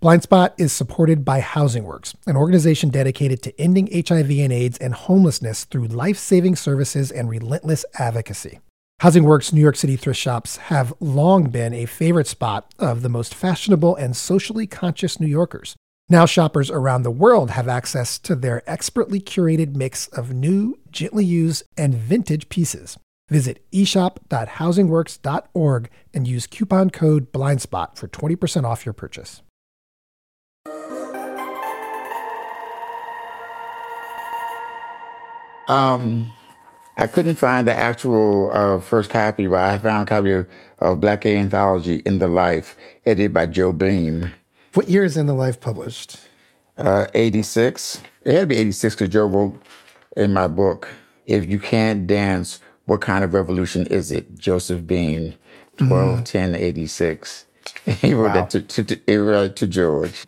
Blindspot is supported by Housing Works, an organization dedicated to ending HIV and AIDS and homelessness through life saving services and relentless advocacy. Housing Works New York City thrift shops have long been a favorite spot of the most fashionable and socially conscious New Yorkers. Now, shoppers around the world have access to their expertly curated mix of new, gently used, and vintage pieces. Visit eshop.housingworks.org and use coupon code BLINDSPOT for 20% off your purchase. Um, I couldn't find the actual uh, first copy, but I found a copy of, of Black Gay Anthology in the Life, edited by Joe Beam. What year is In the Life published? Uh, 86. It had to be 86 because Joe wrote in my book, If You Can't Dance, What Kind of Revolution Is It? Joseph Beam, 12 10 86. He wrote Wow. that to, to, to, to George.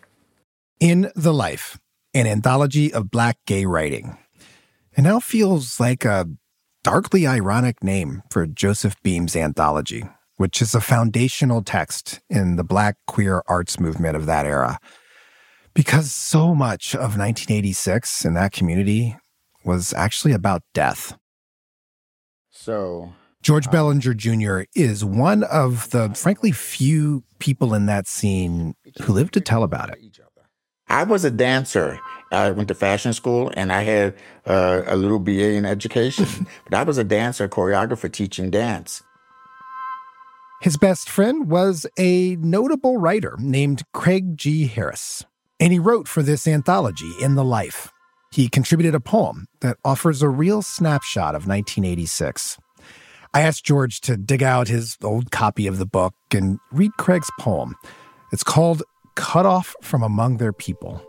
In the Life, an anthology of black gay writing. It now feels like a darkly ironic name for Joseph Beam's anthology, which is a foundational text in the black queer arts movement of that era. Because so much of 1986 in that community was actually about death. So, George uh, Bellinger Jr. is one of the frankly few people in that scene who lived to tell about it. I was a dancer. I went to fashion school and I had uh, a little BA in education. but I was a dancer, choreographer, teaching dance. His best friend was a notable writer named Craig G. Harris, and he wrote for this anthology, In the Life. He contributed a poem that offers a real snapshot of 1986. I asked George to dig out his old copy of the book and read Craig's poem. It's called Cut Off from Among Their People.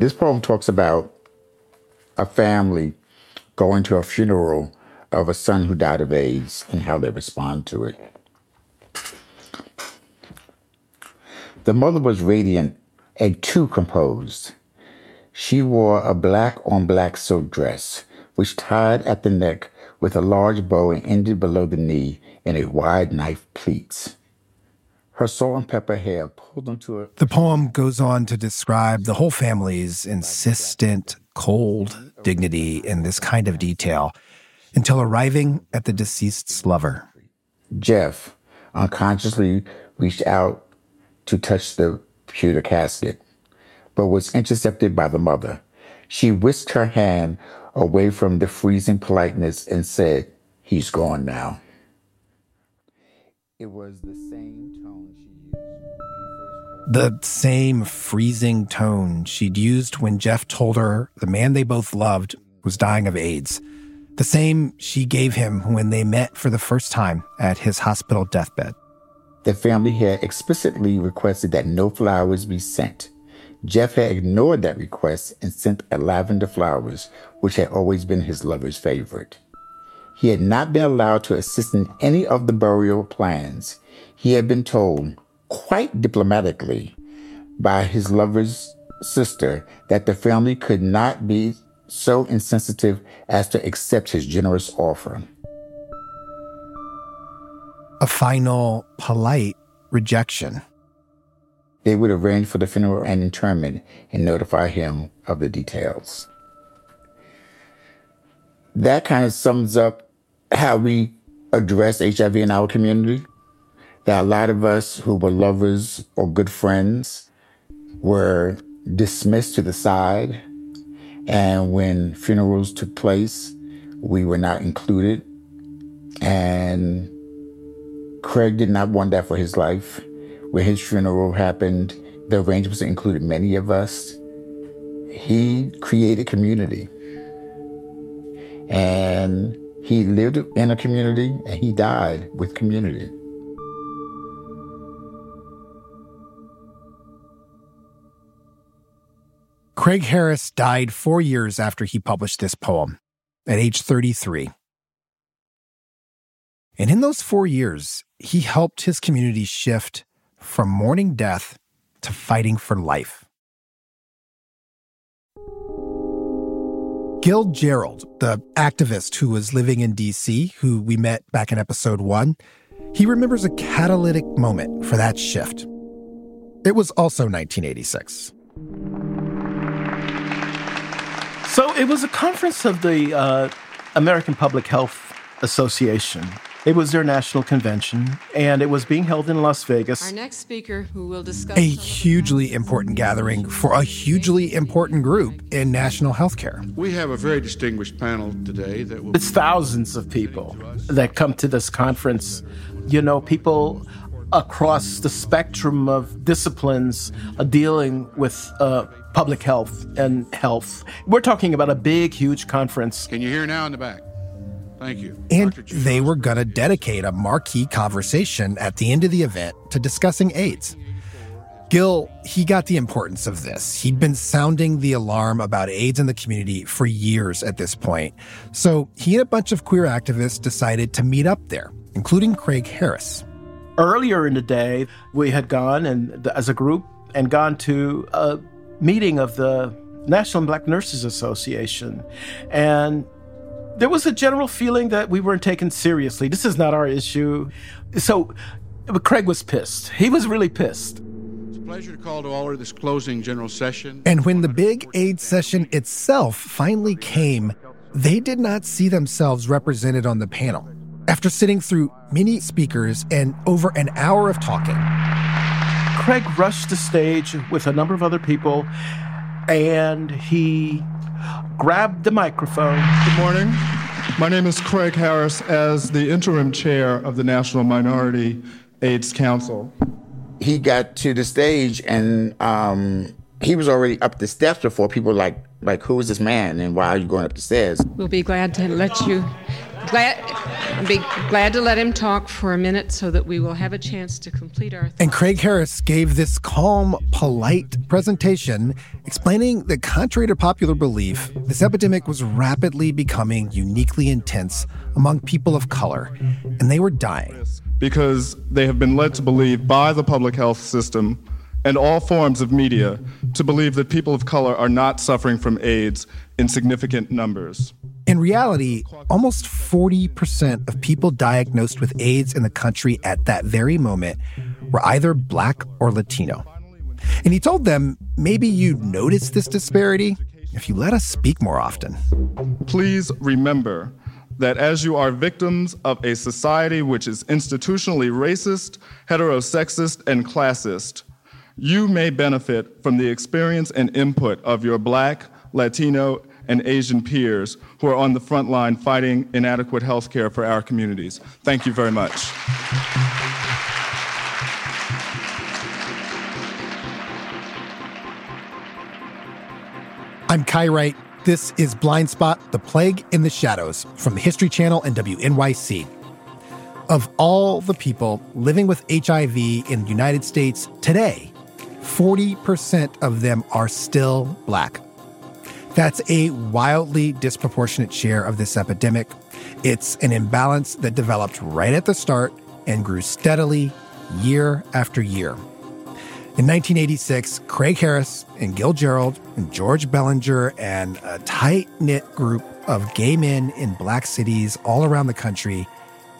This poem talks about a family going to a funeral of a son who died of AIDS and how they respond to it. The mother was radiant and too composed. She wore a black on black silk dress, which tied at the neck with a large bow and ended below the knee in a wide knife pleats. Her salt and pepper hair pulled into her. The poem goes on to describe the whole family's insistent, cold dignity in this kind of detail until arriving at the deceased's lover. Jeff unconsciously reached out to touch the pewter casket, but was intercepted by the mother. She whisked her hand away from the freezing politeness and said, He's gone now. It was the same The same freezing tone she'd used when Jeff told her the man they both loved was dying of AIDS. The same she gave him when they met for the first time at his hospital deathbed. The family had explicitly requested that no flowers be sent. Jeff had ignored that request and sent a lavender flowers, which had always been his lover's favorite. He had not been allowed to assist in any of the burial plans. He had been told, quite diplomatically, by his lover's sister that the family could not be so insensitive as to accept his generous offer. A final, polite rejection. They would arrange for the funeral and interment and notify him of the details. That kind of sums up how we address HIV in our community. That a lot of us who were lovers or good friends were dismissed to the side. And when funerals took place, we were not included. And Craig did not want that for his life. When his funeral happened, the arrangements included many of us. He created community. And he lived in a community and he died with community. Craig Harris died four years after he published this poem, at age 33. And in those four years, he helped his community shift from mourning death to fighting for life. Gil Gerald, the activist who was living in DC, who we met back in episode one, he remembers a catalytic moment for that shift. It was also 1986. So it was a conference of the uh, American Public Health Association. It was their national convention, and it was being held in Las Vegas. Our next speaker, who will discuss a hugely important gathering for a hugely important group in national healthcare. We have a very distinguished panel today that will. It's thousands of people that come to this conference. You know, people across the spectrum of disciplines uh, dealing with uh, public health and health. We're talking about a big, huge conference. Can you hear now in the back? Thank you. And they were going to dedicate a marquee conversation at the end of the event to discussing AIDS. Gil, he got the importance of this. He'd been sounding the alarm about AIDS in the community for years at this point. So he and a bunch of queer activists decided to meet up there, including Craig Harris. Earlier in the day, we had gone and as a group and gone to a meeting of the National Black Nurses Association. And there was a general feeling that we weren't taken seriously. This is not our issue. So Craig was pissed. He was really pissed. It's a pleasure to call to order this closing general session. And when the big AIDS session itself finally came, they did not see themselves represented on the panel. After sitting through many speakers and over an hour of talking, Craig rushed the stage with a number of other people and he grabbed the microphone. Good morning. My name is Craig Harris as the interim chair of the National Minority AIDS Council. He got to the stage and um, he was already up the steps before people like like who is this man and why are you going up the stairs? We'll be glad to let you glad I'd be glad to let him talk for a minute so that we will have a chance to complete our And Craig Harris gave this calm, polite presentation explaining that contrary to popular belief, this epidemic was rapidly becoming uniquely intense among people of color, and they were dying. Because they have been led to believe by the public health system and all forms of media to believe that people of color are not suffering from AIDS in significant numbers. In reality, almost 40% of people diagnosed with AIDS in the country at that very moment were either black or Latino. And he told them maybe you'd notice this disparity if you let us speak more often. Please remember that as you are victims of a society which is institutionally racist, heterosexist, and classist, you may benefit from the experience and input of your Black, Latino, and Asian peers who are on the front line fighting inadequate health care for our communities. Thank you very much. I'm Kai Wright. This is Blind Spot, The Plague in the Shadows from the History Channel and WNYC. Of all the people living with HIV in the United States today, 40% of them are still black. That's a wildly disproportionate share of this epidemic. It's an imbalance that developed right at the start and grew steadily year after year. In 1986, Craig Harris and Gil Gerald and George Bellinger and a tight knit group of gay men in black cities all around the country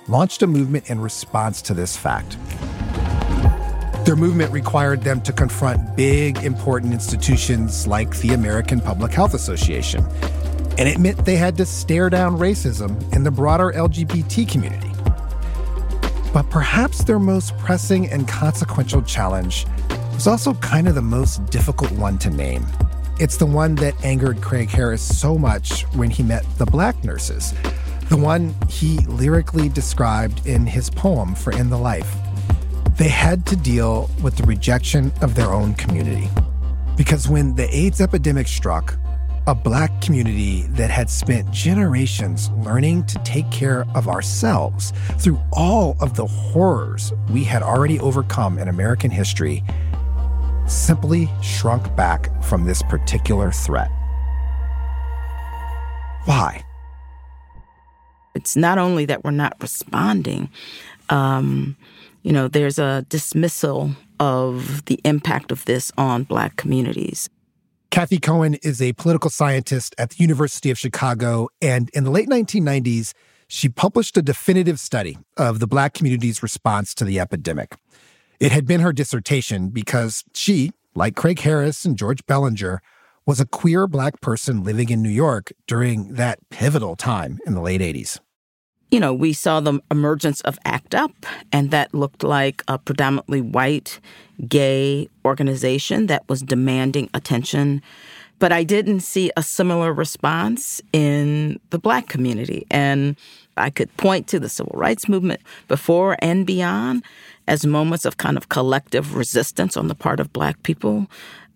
launched a movement in response to this fact. Their movement required them to confront big, important institutions like the American Public Health Association. And it meant they had to stare down racism in the broader LGBT community. But perhaps their most pressing and consequential challenge was also kind of the most difficult one to name. It's the one that angered Craig Harris so much when he met the black nurses, the one he lyrically described in his poem for In the Life. They had to deal with the rejection of their own community. Because when the AIDS epidemic struck, a black community that had spent generations learning to take care of ourselves through all of the horrors we had already overcome in American history simply shrunk back from this particular threat. Why? It's not only that we're not responding, um, you know, there's a dismissal of the impact of this on Black communities. Cathy Cohen is a political scientist at the University of Chicago, and in the late 1990s, she published a definitive study of the Black community's response to the epidemic. It had been her dissertation because she, like Craig Harris and George Bellinger, was a queer black person living in New York during that pivotal time in the late 80s. You know, we saw the emergence of ACT UP, and that looked like a predominantly white, gay organization that was demanding attention. But I didn't see a similar response in the black community. And I could point to the civil rights movement before and beyond as moments of kind of collective resistance on the part of black people.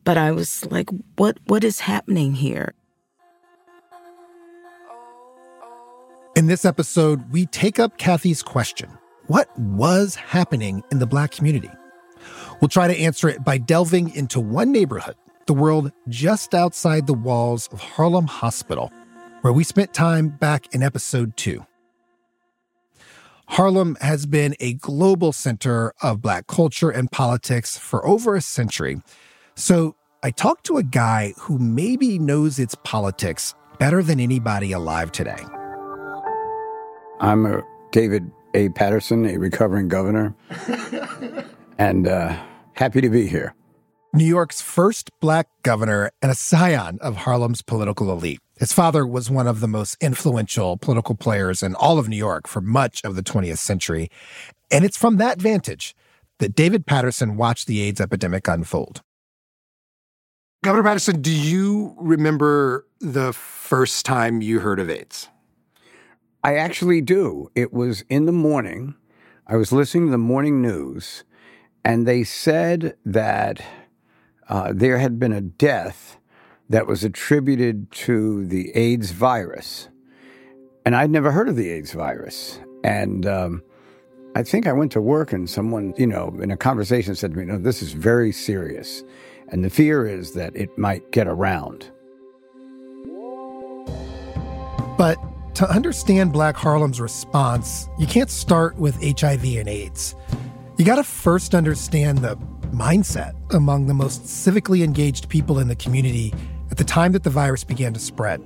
But I was like, what what is happening here? In this episode, we take up Cathy's question What was happening in the black community? We'll try to answer it by delving into one neighborhood, the world just outside the walls of Harlem Hospital, where we spent time back in episode two. Harlem has been a global center of black culture and politics for over a century. So I talked to a guy who maybe knows its politics better than anybody alive today. I'm a David A. Paterson, a recovering governor, and uh, happy to be here. New York's first black governor and a scion of Harlem's political elite. His father was one of the most influential political players in all of New York for much of the 20th century. And it's from that vantage that David Paterson watched the AIDS epidemic unfold. Governor Paterson, do you remember the first time you heard of AIDS? I actually do. It was in the morning. I was listening to the morning news, and they said that uh, there had been a death that was attributed to the AIDS virus. And I'd never heard of the AIDS virus. And um, I think I went to work, and someone, you know, in a conversation said to me, No, this is very serious. And the fear is that it might get around. But to understand Black Harlem's response, you can't start with HIV and AIDS. You got to first understand the mindset among the most civically engaged people in the community at the time that the virus began to spread.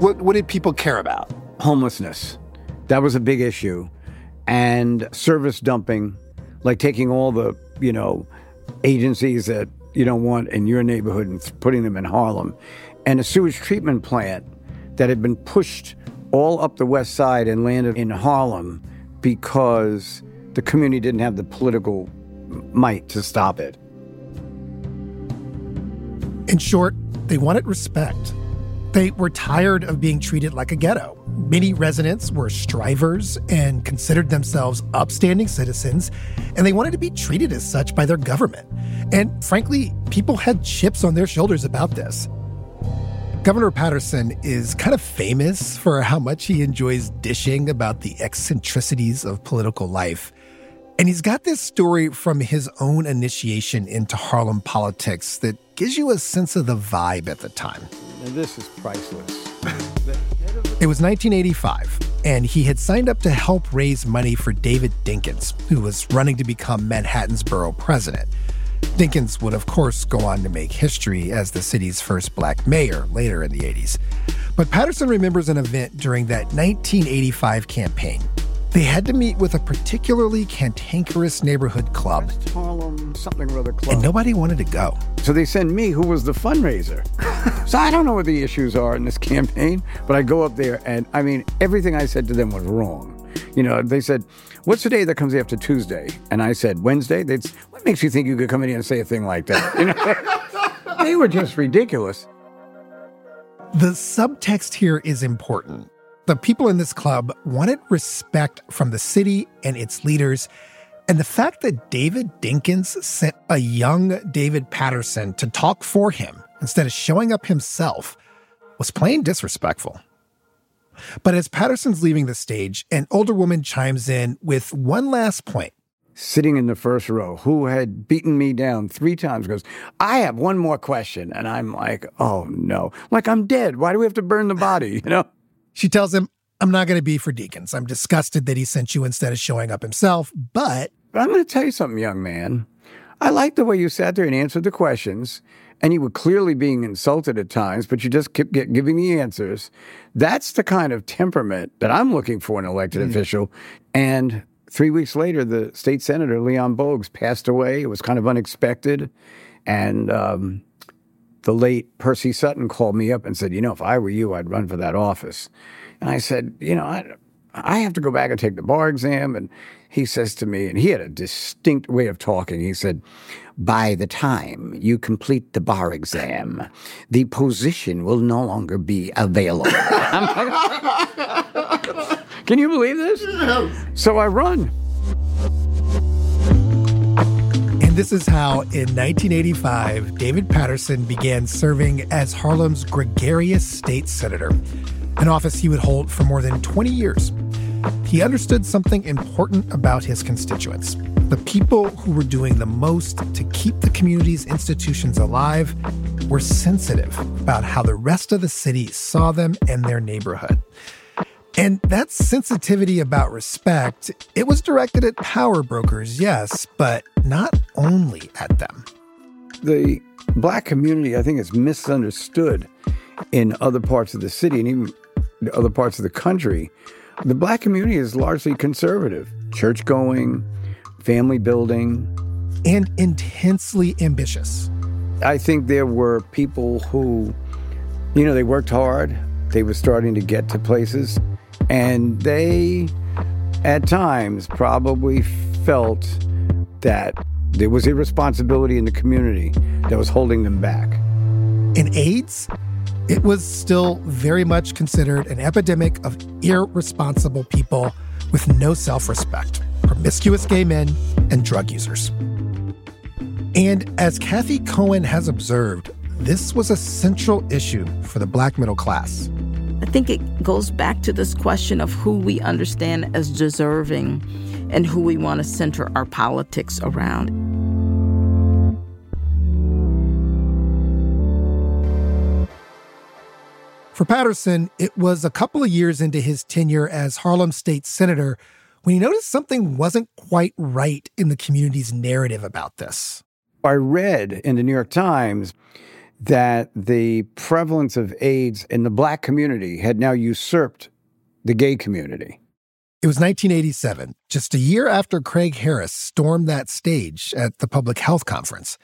What, what did people care about? Homelessness. That was a big issue. And service dumping, like taking all the, you know, agencies that you don't want in your neighborhood and putting them in Harlem. And a sewage treatment plant that had been pushed all up the west side and landed in Harlem because the community didn't have the political might to stop it. In short, they wanted respect. They were tired of being treated like a ghetto. Many residents were strivers and considered themselves upstanding citizens, and they wanted to be treated as such by their government. And frankly, people had chips on their shoulders about this. Governor Paterson is kind of famous for how much he enjoys dishing about the eccentricities of political life. And he's got this story from his own initiation into Harlem politics that gives you a sense of the vibe at the time. And this is priceless. it was 1985, and he had signed up to help raise money for David Dinkins, who was running to become Manhattan's borough president. Dinkins would, of course, go on to make history as the city's first black mayor later in the 80s. But Paterson remembers an event during that 1985 campaign. They had to meet with a particularly cantankerous neighborhood club. West Harlem something or other club. And nobody wanted to go. So they send me, who was the fundraiser. so I don't know what the issues are in this campaign, but I go up there and I mean, everything I said to them was wrong. You know, they said, What's the day that comes after Tuesday? And I said, Wednesday? They'd, what makes you think you could come in here and say a thing like that? You know? they were just ridiculous. The subtext here is important. The people in this club wanted respect from the city and its leaders. And the fact that David Dinkins sent a young David Paterson to talk for him instead of showing up himself was plain disrespectful. But as Paterson's leaving the stage, an older woman chimes in with one last point. Sitting in the first row, who had beaten me down three times, goes, I have one more question. And I'm like, oh no. Like, I'm dead. Why do we have to burn the body? You know? She tells him, I'm not going to be for Dinkins. I'm disgusted that he sent you instead of showing up himself, but. But I'm going to tell you something, young man. I like the way you sat there and answered the questions and you were clearly being insulted at times, but you just kept giving the answers. That's the kind of temperament that I'm looking for in an elected mm. official. And three weeks later, the state senator, Leon Bogues, passed away. It was kind of unexpected. And um, the late Percy Sutton called me up and said, You know, if I were you, I'd run for that office. And I said, You know, I, I have to go back and take the bar exam. And he says to me, and he had a distinct way of talking. He said, By the time you complete the bar exam, the position will no longer be available. Can you believe this? So I run. And this is how, in 1985, David Paterson began serving as Harlem's gregarious state senator, an office he would hold for more than 20 years. He understood something important about his constituents. The people who were doing the most to keep the community's institutions alive were sensitive about how the rest of the city saw them and their neighborhood. And that sensitivity about respect, it was directed at power brokers, yes, but not only at them. The black community, I think, is misunderstood in other parts of the city and even other parts of the country. The black community is largely conservative, church going, family building, and intensely ambitious. I think there were people who, you know, they worked hard, they were starting to get to places. And they, at times, probably felt that there was irresponsibility in the community that was holding them back. In AIDS, it was still very much considered an epidemic of irresponsible people with no self respect, promiscuous gay men, and drug users. And as Cathy Cohen has observed, this was a central issue for the black middle class. I think it goes back to this question of who we understand as deserving and who we want to center our politics around. For Paterson, it was a couple of years into his tenure as Harlem State Senator when he noticed something wasn't quite right in the community's narrative about this. I read in the New York Times that the prevalence of AIDS in the black community had now usurped the gay community. It was 1987, just a year after Craig Harris stormed that stage at the Public Health Conference.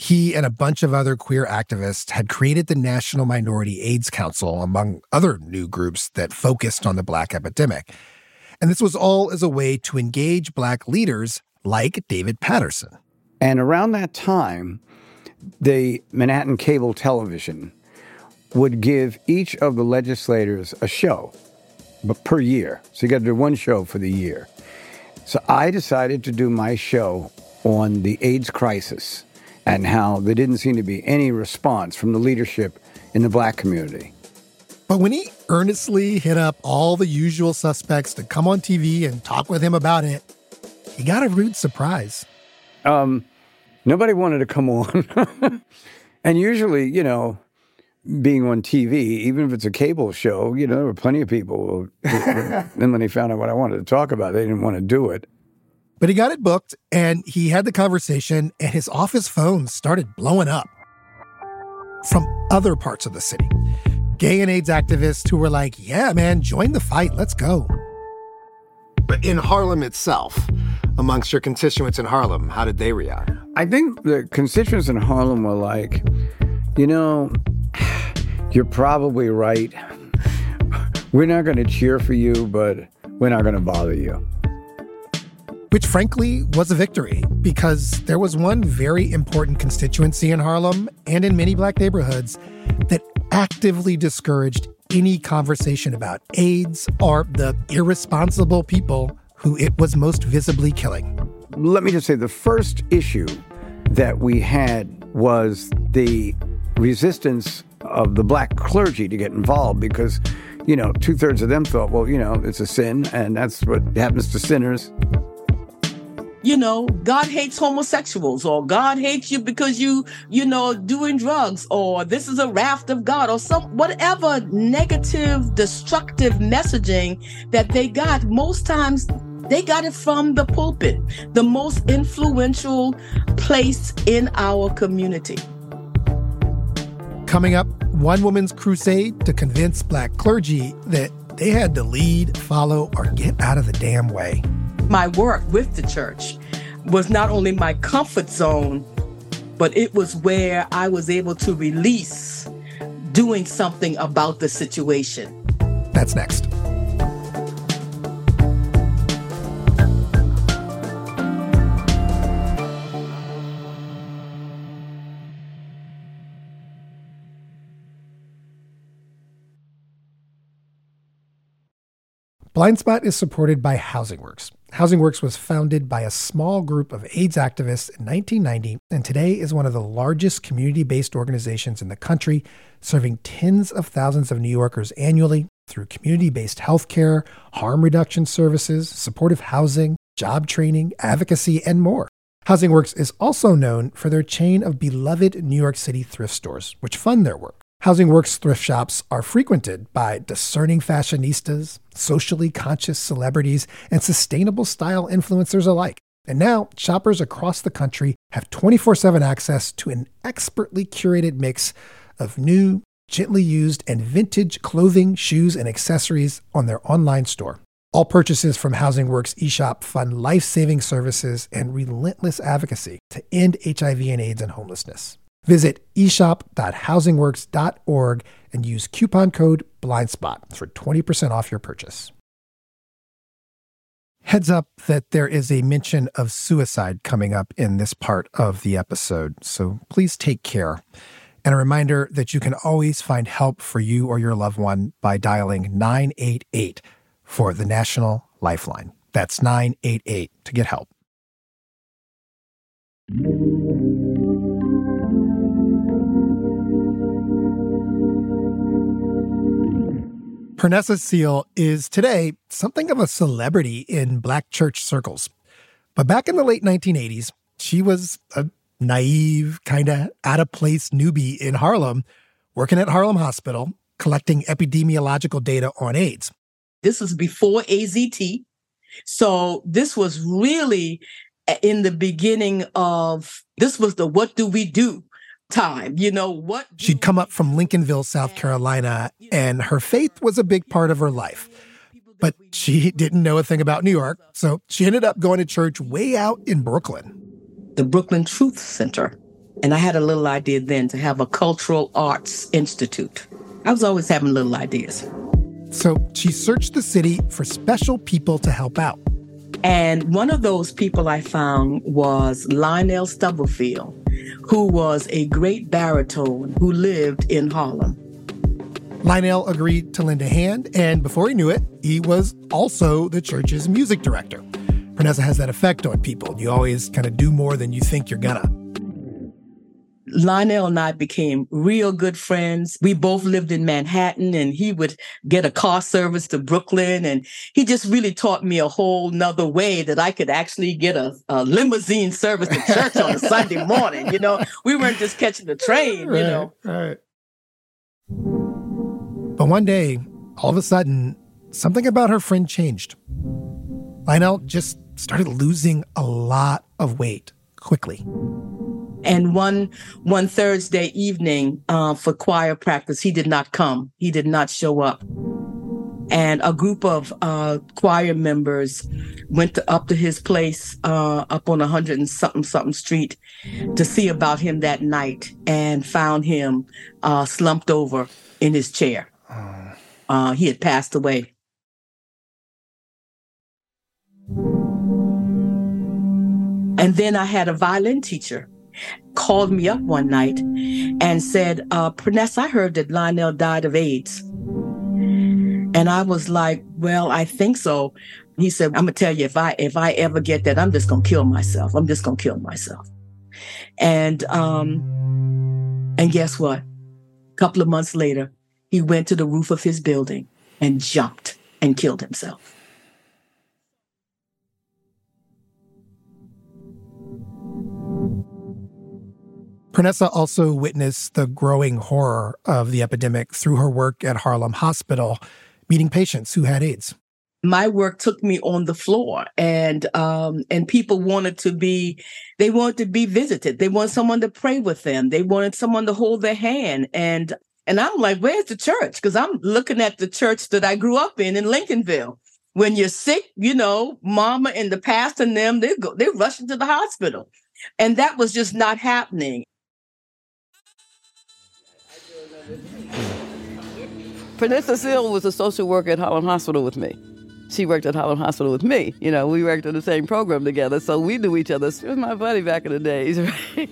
He and a bunch of other queer activists had created the National Minority AIDS Council, among other new groups that focused on the black epidemic. And this was all as a way to engage black leaders like David Paterson. And around that time, the Manhattan Cable Television would give each of the legislators a show, but per year. So you got to do one show for the year. So I decided to do my show on the AIDS crisis and how there didn't seem to be any response from the leadership in the black community. But when he earnestly hit up all the usual suspects to come on TV and talk with him about it, he got a rude surprise. Um, Nobody wanted to come on. and usually, you know, being on TV, even if it's a cable show, you know, there were plenty of people. then when they found out what I wanted to talk about, they didn't want to do it. But he got it booked and he had the conversation, and his office phone started blowing up from other parts of the city. Gay and AIDS activists who were like, yeah, man, join the fight. Let's go. But in Harlem itself, amongst your constituents in Harlem, how did they react? I think the constituents in Harlem were like, you know, you're probably right. We're not going to cheer for you, but we're not going to bother you. Which, frankly, was a victory because there was one very important constituency in Harlem and in many black neighborhoods that actively discouraged any conversation about AIDS or the irresponsible people who it was most visibly killing. Let me just say the first issue that we had was the resistance of the black clergy to get involved because, you know, two thirds of them thought, well, you know, it's a sin and that's what happens to sinners you know, God hates homosexuals or God hates you because you, you know, doing drugs or this is a wrath of God or some whatever negative, destructive messaging that they got. Most times they got it from the pulpit, the most influential place in our community. Coming up, one woman's crusade to convince black clergy that they had to lead, follow, or get out of the damn way. My work with the church was not only my comfort zone, but it was where I was able to release doing something about the situation. That's next. Blindspot is supported by Housing Works. Housing Works was founded by a small group of AIDS activists in 1990 and today is one of the largest community based organizations in the country, serving tens of thousands of New Yorkers annually through community based healthcare, harm reduction services, supportive housing, job training, advocacy, and more. Housing Works is also known for their chain of beloved New York City thrift stores, which fund their work. Housing Works thrift shops are frequented by discerning fashionistas, socially conscious celebrities, and sustainable style influencers alike. And now, shoppers across the country have 24 7 access to an expertly curated mix of new, gently used, and vintage clothing, shoes, and accessories on their online store. All purchases from Housing Works eShop fund life saving services and relentless advocacy to end HIV and AIDS and homelessness. Visit eshop.housingworks.org and use coupon code BLINDSPOT for 20% off your purchase. Heads up that there is a mention of suicide coming up in this part of the episode, so please take care. And a reminder that you can always find help for you or your loved one by dialing 988 for the National Lifeline. That's 988 to get help. Pernessa Seele is today something of a celebrity in black church circles. But back in the late 1980s, she was a naive, kind of out of place newbie in Harlem, working at Harlem Hospital, collecting epidemiological data on AIDS. This was before AZT. So this was really uh, in the beginning of this was the what do we do time. You know what? She'd come up from Lincolnville, South Carolina, and her faith was a big part of her life. But she didn't know a thing about New York, so she ended up going to church way out in Brooklyn. The Brooklyn Truth Center. And I had a little idea then to have a cultural arts institute. I was always having little ideas. So she searched the city for special people to help out. And one of those people I found was Lionel Stubblefield, who was a great baritone who lived in Harlem. Lionel agreed to lend a hand, and before he knew it, he was also the church's music director. Pernessa has that effect on people. You always kind of do more than you think you're gonna. Lionel and I became real good friends. We both lived in Manhattan and he would get a car service to Brooklyn. And he just really taught me a whole nother way that I could actually get a, a limousine service to church on a Sunday morning. You know, we weren't just catching the train, right, you know. Right. But one day, all of a sudden, something about her friend changed. Lionel just started losing a lot of weight quickly. And one one Thursday evening uh, for choir practice, he did not come. He did not show up. And a group of uh, choir members went to, up to his place uh, up on a hundred and something something street to see about him that night, and found him uh, slumped over in his chair. Uh, he had passed away. And then I had a violin teacher called me up one night and said, uh, Perness, I heard that Lionel died of AIDS. And I was like, well, I think so. He said, I'm gonna tell you, if I if I ever get that, I'm just gonna kill myself. I'm just gonna kill myself. And um, and guess what? A couple of months later, he went to the roof of his building and jumped and killed himself. Pernessa also witnessed the growing horror of the epidemic through her work at Harlem Hospital, meeting patients who had AIDS. My work took me on the floor, and um, and people wanted to be, they wanted to be visited. They wanted someone to pray with them. They wanted someone to hold their hand, and and I'm like, where's the church? Because I'm looking at the church that I grew up in in Lincolnville, when you're sick, you know, mama and the pastor and them, they go, they rush into the hospital. And that was just not happening. Pernessa Seele was a social worker at Harlem Hospital with me. She worked at Harlem Hospital with me. You know, we worked in the same program together, so we knew each other. She was my buddy back in the days?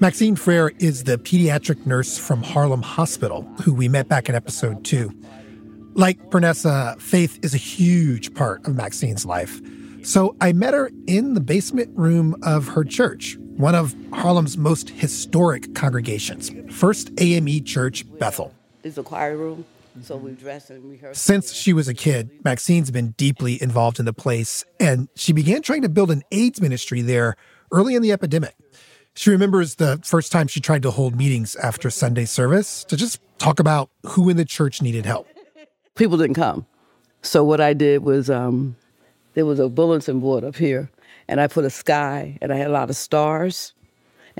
Maxine Frere is the pediatric nurse from Harlem Hospital, who we met back in episode two. Like Pernessa, faith is a huge part of Maxine's life. So I met her in the basement room of her church, one of Harlem's most historic congregations, First AME Church Bethel. It's a choir room, so we dress and rehearse. Since she was a kid, Maxine's been deeply involved in the place, and she began trying to build an AIDS ministry there early in the epidemic. She remembers the first time she tried to hold meetings after Sunday service to just talk about who in the church needed help. People didn't come. So what I did was um, there was a bulletin board up here, and I put a sky, and I had a lot of stars.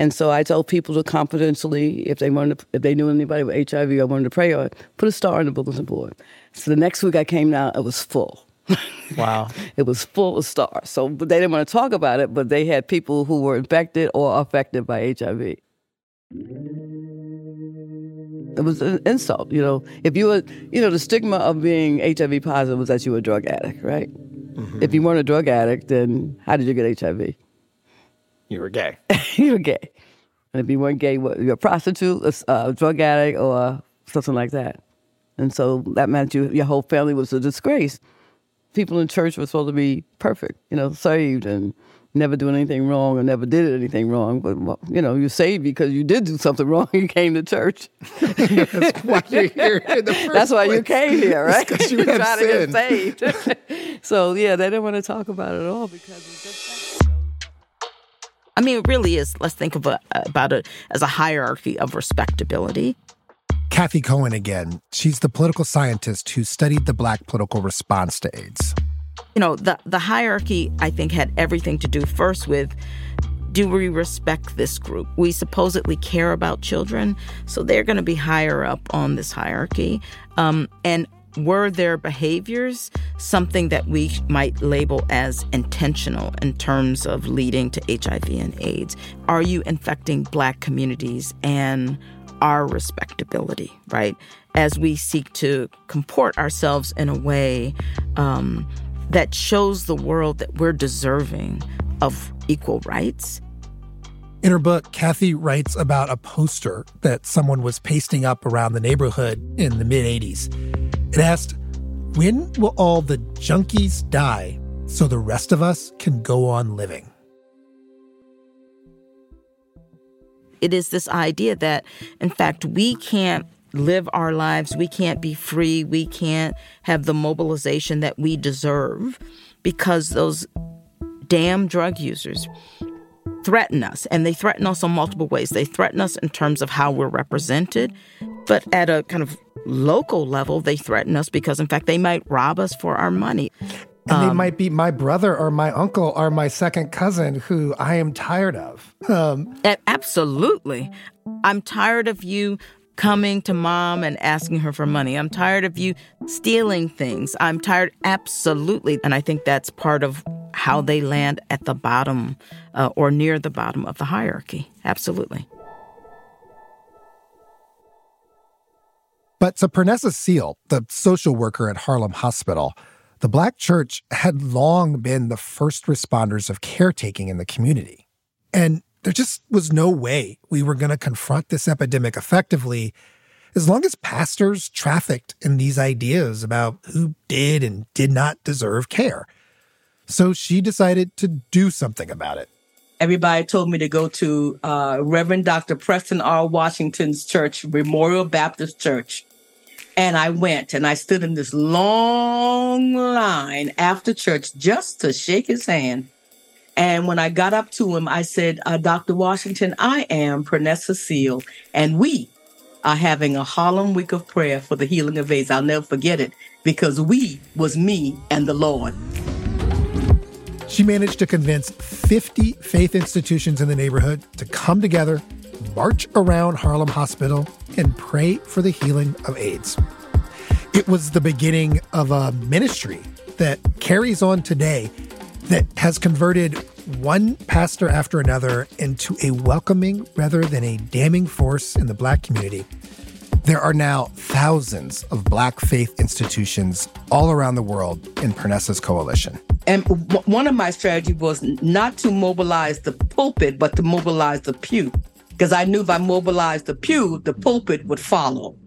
And so I told people to confidentially, if they wanted, to, if they knew anybody with HIV or wanted to pray on, put a star on the bulletin board. So the next week I came down, it was full. Wow. it was full of stars. So they didn't want to talk about it, but they had people who were infected or affected by HIV. It was an insult, you know. If you were, you know, the stigma of being HIV positive was that you were a drug addict, right? Mm-hmm. If you weren't a drug addict, then how did you get HIV? You were gay. you were gay. And if you weren't gay, what, you're a prostitute, a, a drug addict, or something like that. And so that meant you, your whole family was a disgrace. People in church were supposed to be perfect, you know, saved and never doing anything wrong or never did anything wrong. But, well, you know, you're saved because you did do something wrong. You came to church. That's why you're here in the first That's why place. you came here, right? Because you have trying sinned. to get saved. so, yeah, they didn't want to talk about it at all because it's just I mean, it really is. Let's think of a, about it as a hierarchy of respectability. Cathy Cohen again. She's the political scientist who studied the black political response to AIDS. You know, the the hierarchy I think had everything to do first with do we respect this group? We supposedly care about children, so they're going to be higher up on this hierarchy. Um, and were their behaviors something that we might label as intentional in terms of leading to HIV and AIDS? Are you infecting Black communities and our respectability, right? As we seek to comport ourselves in a way um, that shows the world that we're deserving of equal rights. In her book, Cathy writes about a poster that someone was pasting up around the neighborhood in the mid 80s. It asked, When will all the junkies die so the rest of us can go on living? It is this idea that, in fact, we can't live our lives, we can't be free, we can't have the mobilization that we deserve because those damn drug users threaten us. And they threaten us on multiple ways. They threaten us in terms of how we're represented, but at a kind of local level, they threaten us because, in fact, they might rob us for our money. And they might be my brother or my uncle or my second cousin who I am tired of. Um, Absolutely. I'm tired of you coming to mom and asking her for money. I'm tired of you stealing things. I'm tired, absolutely. And I think that's part of how they land at the bottom uh, or near the bottom of the hierarchy. Absolutely. But to Pernessa Seele, the social worker at Harlem Hospital, the Black church had long been the first responders of caretaking in the community. And there just was no way we were going to confront this epidemic effectively as long as pastors trafficked in these ideas about who did and did not deserve care. So she decided to do something about it. Everybody told me to go to uh, Reverend Dr. Preston R. Washington's church, Memorial Baptist Church. And I went and I stood in this long line after church just to shake his hand. And when I got up to him, I said, uh, Dr. Washington, I am Pernessa Seele, and we are having a Harlem week of prayer for the healing of AIDS. I'll never forget it because we was me and the Lord. She managed to convince 50 faith institutions in the neighborhood to come together, march around Harlem Hospital, and pray for the healing of AIDS. It was the beginning of a ministry that carries on today that has converted one pastor after another into a welcoming rather than a damning force in the black community. There are now thousands of black faith institutions all around the world in Pernessa's coalition. And w- one of my strategies was not to mobilize the pulpit, but to mobilize the pew. Because I knew if I mobilized the pew, the pulpit would follow.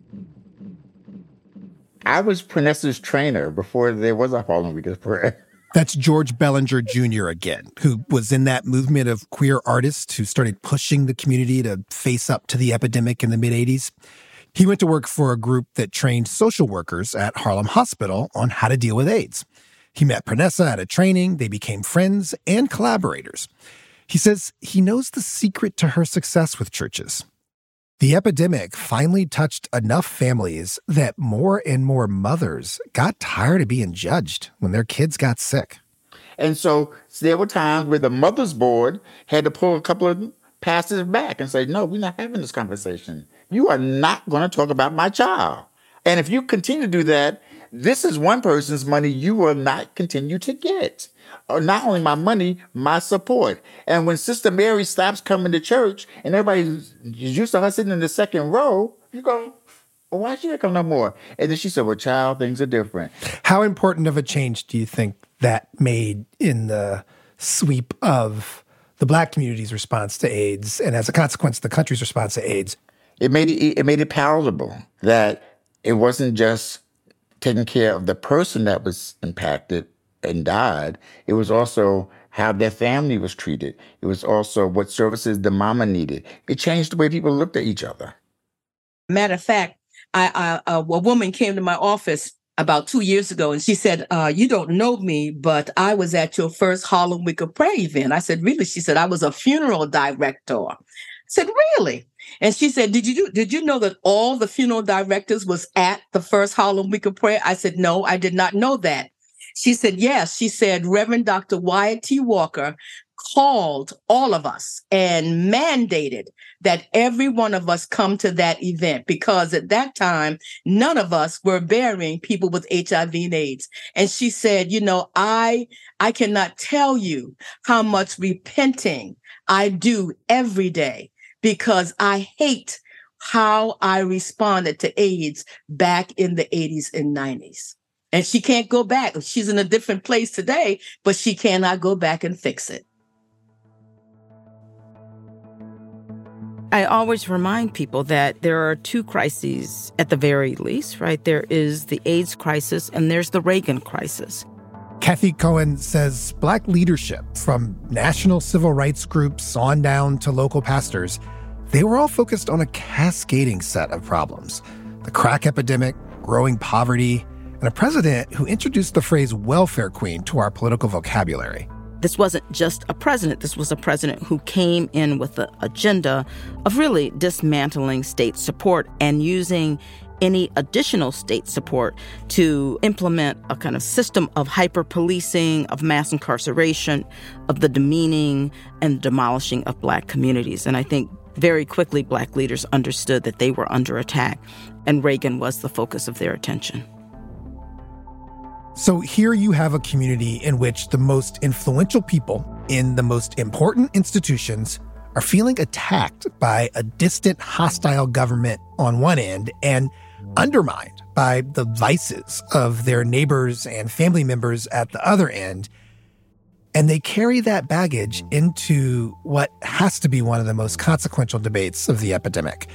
I was Pernessa's trainer before there was a Harlem Week of Prayer. That's George Bellinger Jr. again, who was in that movement of queer artists who started pushing the community to face up to the epidemic in the mid 80s. He went to work for a group that trained social workers at Harlem Hospital on how to deal with AIDS. He met Pernessa at a training, they became friends and collaborators. He says he knows the secret to her success with churches. The epidemic finally touched enough families that more and more mothers got tired of being judged when their kids got sick. And so there were times where the mother's board had to pull a couple of pastors back and say, no, we're not having this conversation. You are not going to talk about my child. And if you continue to do that, this is one person's money you will not continue to get. Or not only my money, my support. And when Sister Mary stops coming to church and everybody's used to her sitting in the second row, you go, well, why she not come no more? And then she said, well, child, things are different. How important of a change do you think that made in the sweep of the black community's response to AIDS and as a consequence, the country's response to AIDS? It made it, it made it palatable that it wasn't just taking care of the person that was impacted and died. It was also how their family was treated. It was also what services the mama needed. It changed the way people looked at each other. Matter of fact, I, I, a woman came to my office about two years ago and she said, uh, You don't know me, but I was at your first Harlem Week of Prayer event. I said, Really? She said, I was a funeral director. I said, Really? And she said, "Did you do, did you know that all the funeral directors was at the first Harlem Week of Prayer?" I said, "No, I did not know that." She said, "Yes." She said, "Reverend Dr. Wyatt T. Walker called all of us and mandated that every one of us come to that event because at that time none of us were burying people with HIV and AIDS and she said you know I I cannot tell you how much repenting I do every day because I hate how I responded to AIDS back in the 80s and 90s. And she can't go back. She's in a different place today, but she cannot go back and fix it. I always remind people that there are two crises at the very least, right? There is the AIDS crisis and there's the Reagan crisis. Cathy Cohen says black leadership, from national civil rights groups on down to local pastors, they were all focused on a cascading set of problems the crack epidemic, growing poverty, and a president who introduced the phrase welfare queen to our political vocabulary. This wasn't just a president, this was a president who came in with the agenda of really dismantling state support and using any additional state support to implement a kind of system of hyper policing, of mass incarceration, of the demeaning and demolishing of black communities. And I think very quickly, black leaders understood that they were under attack, and Reagan was the focus of their attention. So here you have a community in which the most influential people in the most important institutions are feeling attacked by a distant, hostile government on one end and undermined by the vices of their neighbors and family members at the other end. And they carry that baggage into what has to be one of the most consequential debates of the epidemic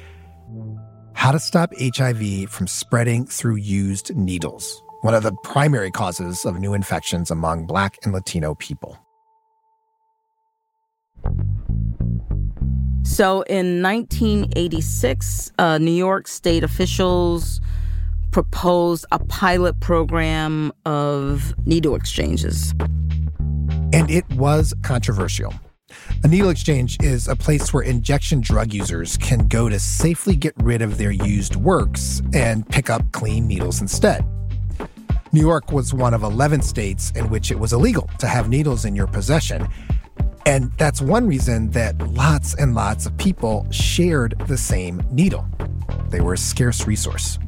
how to stop HIV from spreading through used needles, one of the primary causes of new infections among Black and Latino people. So in 1986, uh, New York state officials proposed a pilot program of needle exchanges. And it was controversial. A needle exchange is a place where injection drug users can go to safely get rid of their used works and pick up clean needles instead. New York was one of 11 states in which it was illegal to have needles in your possession. And that's one reason that lots and lots of people shared the same needle. They were a scarce resource.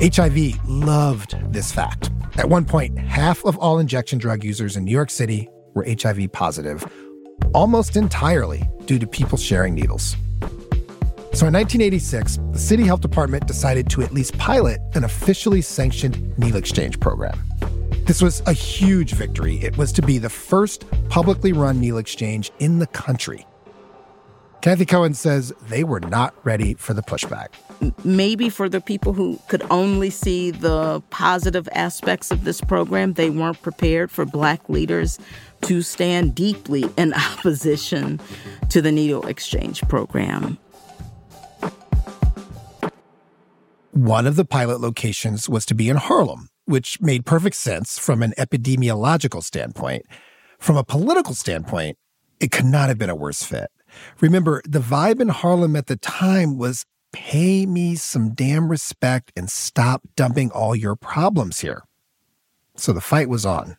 HIV loved this fact. At one point, half of all injection drug users in New York City were HIV positive, almost entirely due to people sharing needles. So in 1986, the city health department decided to at least pilot an officially sanctioned needle exchange program. This was a huge victory. It was to be the first publicly run needle exchange in the country. Cathy Cohen says they were not ready for the pushback. Maybe for the people who could only see the positive aspects of this program, they weren't prepared for black leaders to stand deeply in opposition to the needle exchange program. One of the pilot locations was to be in Harlem, which made perfect sense from an epidemiological standpoint. From a political standpoint, it could not have been a worse fit. Remember, the vibe in Harlem at the time was pay me some damn respect and stop dumping all your problems here. So the fight was on.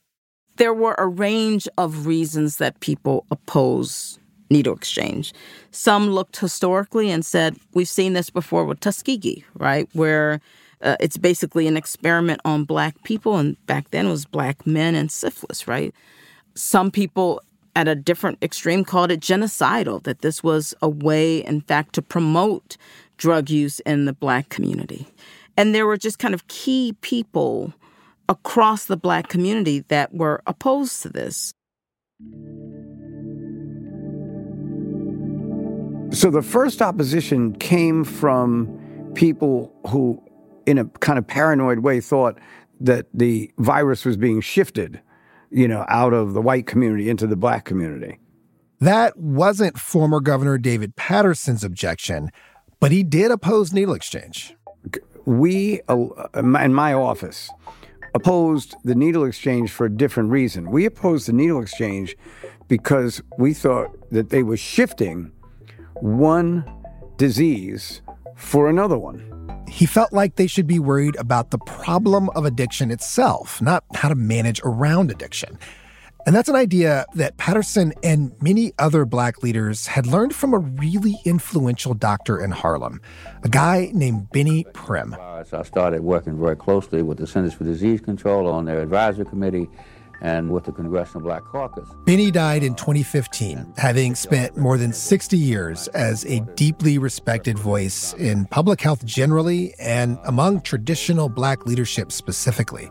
There were a range of reasons that people oppose needle exchange. Some looked historically and said, we've seen this before with Tuskegee, right? Where uh, it's basically an experiment on black people, and back then it was black men and syphilis, right? Some people at a different extreme called it genocidal, that this was a way, in fact, to promote drug use in the black community. And there were just kind of key people across the black community that were opposed to this. So the first opposition came from people who, in a kind of paranoid way, thought that the virus was being shifted you know, out of the white community into the black community. That wasn't former Governor David Paterson's objection, but he did oppose needle exchange. We, uh, in my office, opposed the needle exchange for a different reason. We opposed the needle exchange because we thought that they were shifting one disease for another one. He felt like they should be worried about the problem of addiction itself, not how to manage around addiction. And that's an idea that Paterson and many other black leaders had learned from a really influential doctor in Harlem, a guy named Beny Primm. I started working very closely with the Centers for Disease Control on their advisory committee and with the Congressional Black Caucus. Beny died in 2015, having spent more than 60 years as a deeply respected voice in public health generally and among traditional black leadership specifically.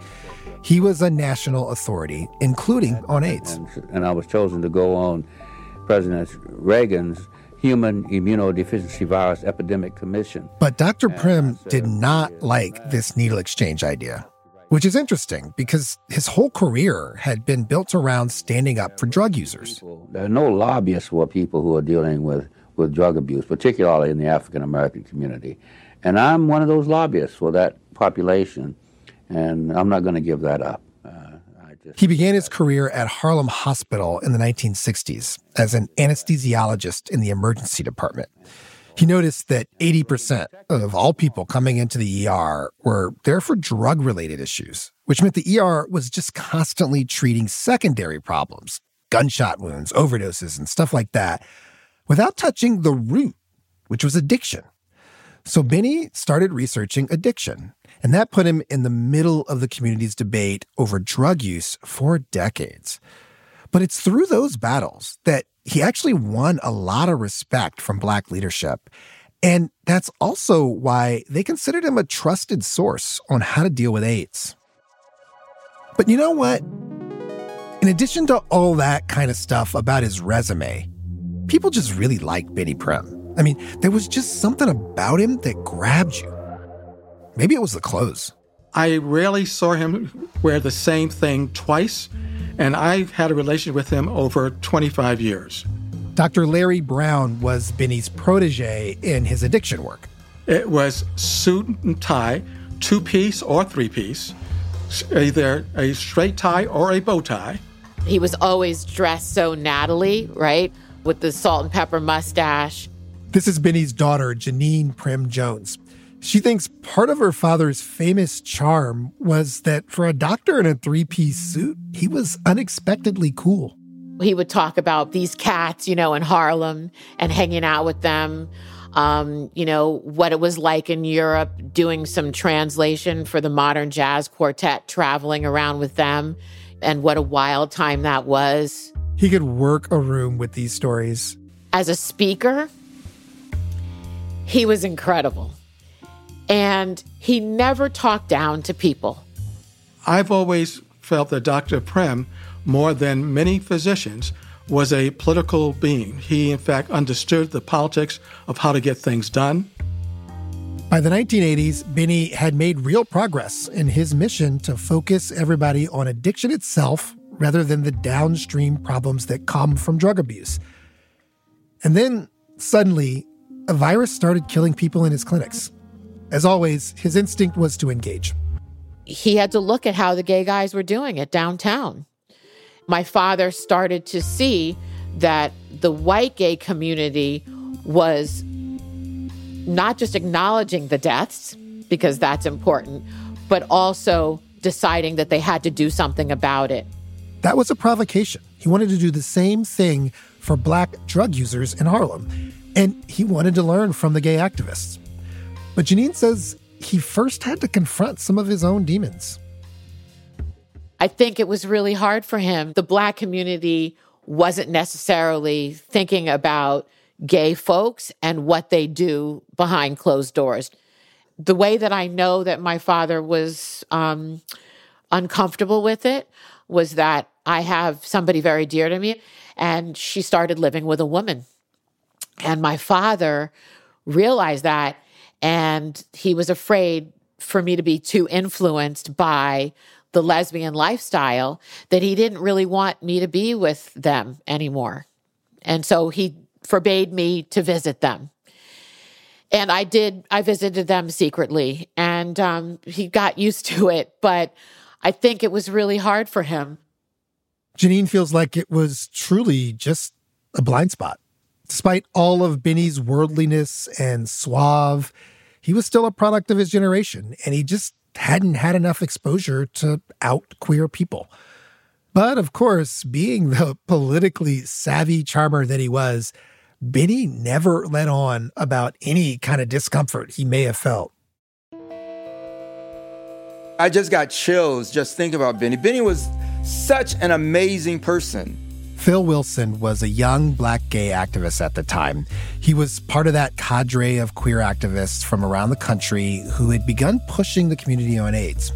He was a national authority, including on AIDS. And, and I was chosen to go on President Reagan's Human Immunodeficiency Virus Epidemic Commission. But Dr. Primm did not like this needle exchange idea which is interesting because his whole career had been built around standing up for drug users. There are no lobbyists for people who are dealing with, with drug abuse, particularly in the African American community. And I'm one of those lobbyists for that population, and I'm not going to give that up. Uh, he began his career at Harlem Hospital in the 1960s as an anesthesiologist in the emergency department. He noticed that 80% of all people coming into the ER were there for drug related issues, which meant the ER was just constantly treating secondary problems, gunshot wounds, overdoses, and stuff like that, without touching the root, which was addiction. So Beny started researching addiction, and that put him in the middle of the community's debate over drug use for decades. But it's through those battles that he actually won a lot of respect from black leadership. And that's also why they considered him a trusted source on how to deal with AIDS. But you know what? In addition to all that kind of stuff about his resume, people just really liked Beny Primm. I mean, there was just something about him that grabbed you. Maybe it was the clothes. I rarely saw him wear the same thing twice and I've had a relationship with him over 25 years. Dr. Larry Brown was Beny's protege in his addiction work. It was suit and tie, two piece or three piece, either a straight tie or a bow tie. He was always dressed so Natalie, right? With the salt and pepper mustache. This is Beny's daughter, Janine Primm Jones. She thinks part of her father's famous charm was that for a doctor in a three piece suit, he was unexpectedly cool. He would talk about these cats, you know, in Harlem and hanging out with them. um, you know, what it was like in Europe, doing some translation for the modern jazz quartet, traveling around with them, and what a wild time that was. He could work a room with these stories. As a speaker, he was incredible. And he never talked down to people. I've always felt that Dr. Primm, more than many physicians, was a political being. He, in fact, understood the politics of how to get things done. By the 1980s, Beny had made real progress in his mission to focus everybody on addiction itself rather than the downstream problems that come from drug abuse. And then, suddenly, a virus started killing people in his clinics. As always, his instinct was to engage. He had to look at how the gay guys were doing it downtown my father started to see that the white gay community was not just acknowledging the deaths, because that's important, but also deciding that they had to do something about it. That was a provocation. He wanted to do the same thing for black drug users in Harlem, and he wanted to learn from the gay activists. But Janine says he first had to confront some of his own demons. I think it was really hard for him. The black community wasn't necessarily thinking about gay folks and what they do behind closed doors. The way that I know that my father was um, uncomfortable with it was that I have somebody very dear to me, and she started living with a woman. And my father realized that, and he was afraid for me to be too influenced by the lesbian lifestyle that he didn't really want me to be with them anymore. And so he forbade me to visit them. And I did, I visited them secretly and um, he got used to it, but I think it was really hard for him. Janine feels like it was truly just a blind spot. Despite all of Beny's worldliness and suave, he was still a product of his generation, and he just hadn't had enough exposure to out queer people. But of course, being the politically savvy charmer that he was, Beny never let on about any kind of discomfort he may have felt. I just got chills just thinking about Beny. Beny was such an amazing person. Phil Wilson was a young black gay activist at the time. He was part of that cadre of queer activists from around the country who had begun pushing the community on AIDS.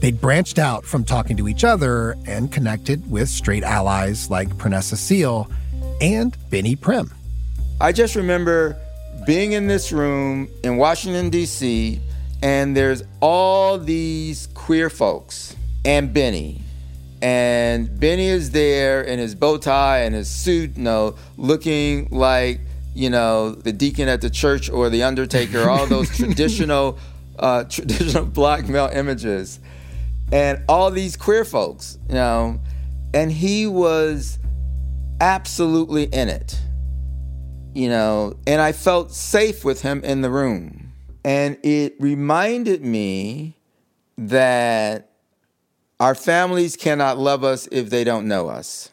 They'd branched out from talking to each other and connected with straight allies like Pernessa Seele and Beny Primm. I just remember being in this room in Washington, D.C., and there's all these queer folks and Beny and Beny is there in his bow tie and his suit, you know, looking like you know the deacon at the church or the undertaker, all those traditional, uh, traditional black male images, and all these queer folks, you know, and he was absolutely in it, you know, and I felt safe with him in the room, and it reminded me that our families cannot love us if they don't know us.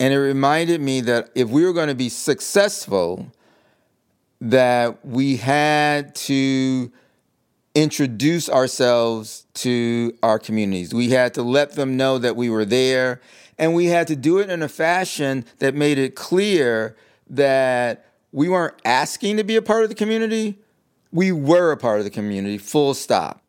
And it reminded me that if we were going to be successful, that we had to introduce ourselves to our communities. We had to let them know that we were there, and we had to do it in a fashion that made it clear that we weren't asking to be a part of the community, we were a part of the community, full stop.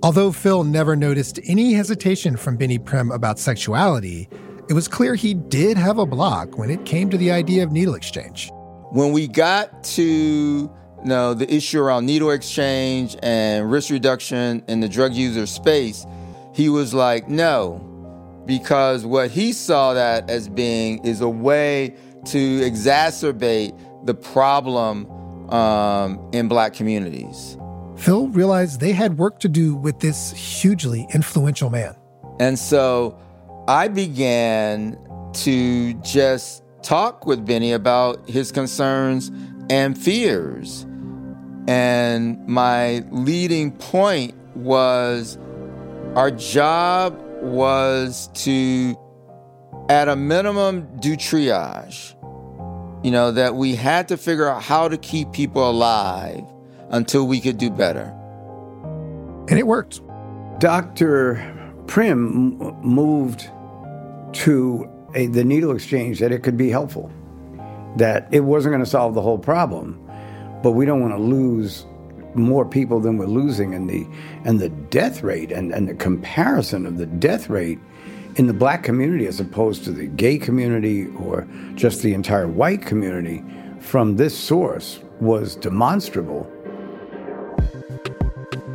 Although Phil never noticed any hesitation from Beny Primm about sexuality, it was clear he did have a block when it came to the idea of needle exchange. When we got to you know, the issue around needle exchange and risk reduction in the drug user space, he was like, no, because what he saw that as being is a way to exacerbate the problem um, in black communities. Phil realized they had work to do with this hugely influential man. And so I began to just talk with Beny about his concerns and fears. And my leading point was our job was to at a minimum, do triage. You know, that we had to figure out how to keep people alive until we could do better. And it worked. Dr. Primm moved to a, the needle exchange that it could be helpful, that it wasn't going to solve the whole problem, but we don't want to lose more people than we're losing and the and the death rate and, and the comparison of the death rate in the black community as opposed to the gay community or just the entire white community from this source was demonstrable.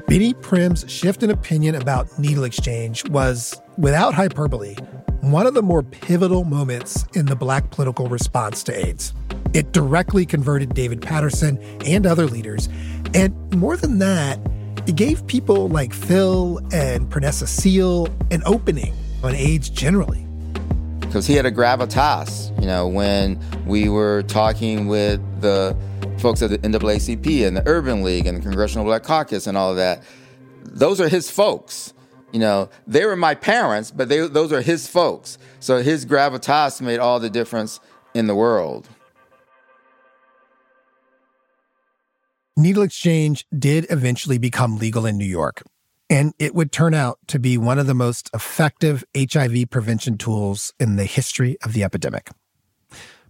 Beny Primm's shift in opinion about needle exchange was, without hyperbole, one of the more pivotal moments in the black political response to AIDS. It directly converted David Paterson and other leaders. And more than that, it gave people like Phil and Pernessa Seele an opening on AIDS generally. Because he had a gravitas, you know, when we were talking with the folks at the NAACP and the Urban League and the Congressional Black Caucus and all of that. Those are his folks. You know, they were my parents, but they, those are his folks. So his gravitas made all the difference in the world. Needle exchange did eventually become legal in New York, and it would turn out to be one of the most effective HIV prevention tools in the history of the epidemic.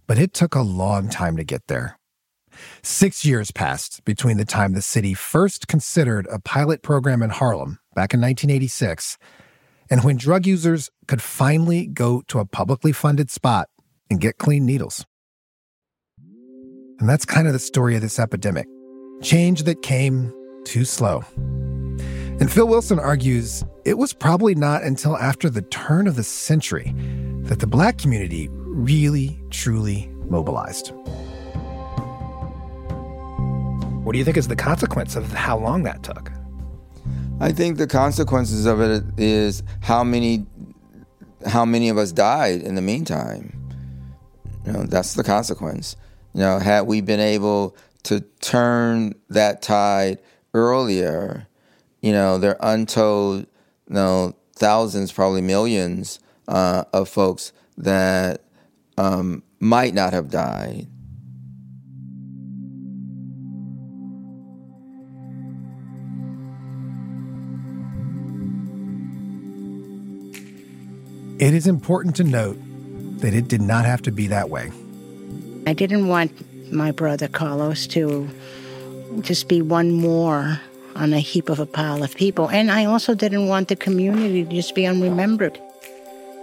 But it took a long time to get there. Six years passed between the time the city first considered a pilot program in Harlem back in 1986 and when drug users could finally go to a publicly funded spot and get clean needles. And that's kind of the story of this epidemic change that came too slow. And Phil Wilson argues it was probably not until after the turn of the century that the black community really, truly mobilized. What do you think is the consequence of how long that took? I think the consequences of it is how many how many of us died in the meantime. You know, that's the consequence. You know, had we been able to turn that tide earlier, you know, there are untold, you know, thousands, probably millions uh, of folks that um, might not have died. It is important to note that it did not have to be that way. I didn't want my brother Carlos to just be one more on a heap of a pile of people. And I also didn't want the community to just be unremembered.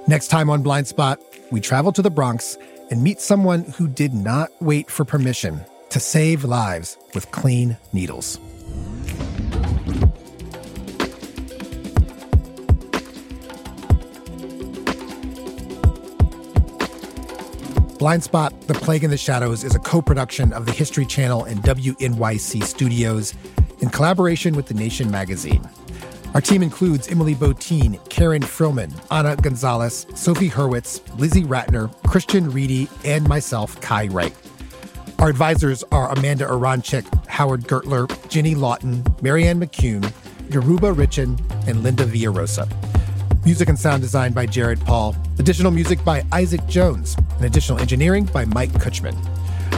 Next time on Blind Spot, we travel to the Bronx and meet someone who did not wait for permission to save lives with clean needles. Blind Spot, The Plague in the Shadows is a co production of the History Channel and WNYC Studios in collaboration with The Nation magazine. Our team includes Emily Botein, Karen Frillmann, Anna Gonzalez, Sophie Hurwitz, Lizzie Ratner, Christian Reedy, and myself, Kai Wright. Our advisors are Amanda Aronczyk, Howard Gertler, Jenny Lawton, Marianne McCune, Yoruba Richen, and Linda Villarosa. Music and sound design by Jared Paul. Additional music by Isaac Jones. And additional engineering by Mike Kutchman.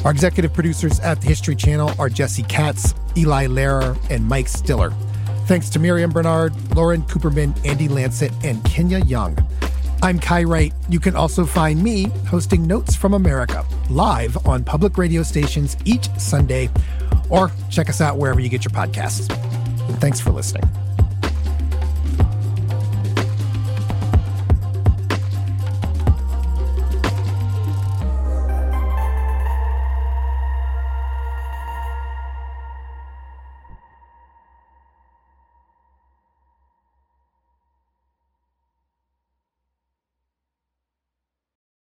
Our executive producers at the History Channel are Jesse Katz, Eli Lehrer, and Mike Stiller. Thanks to Miriam Bernard, Lauren Cooperman, Andy Lanset, and Kenya Young. I'm Kai Wright. You can also find me hosting Notes from America live on public radio stations each Sunday, or check us out wherever you get your podcasts. And thanks for listening.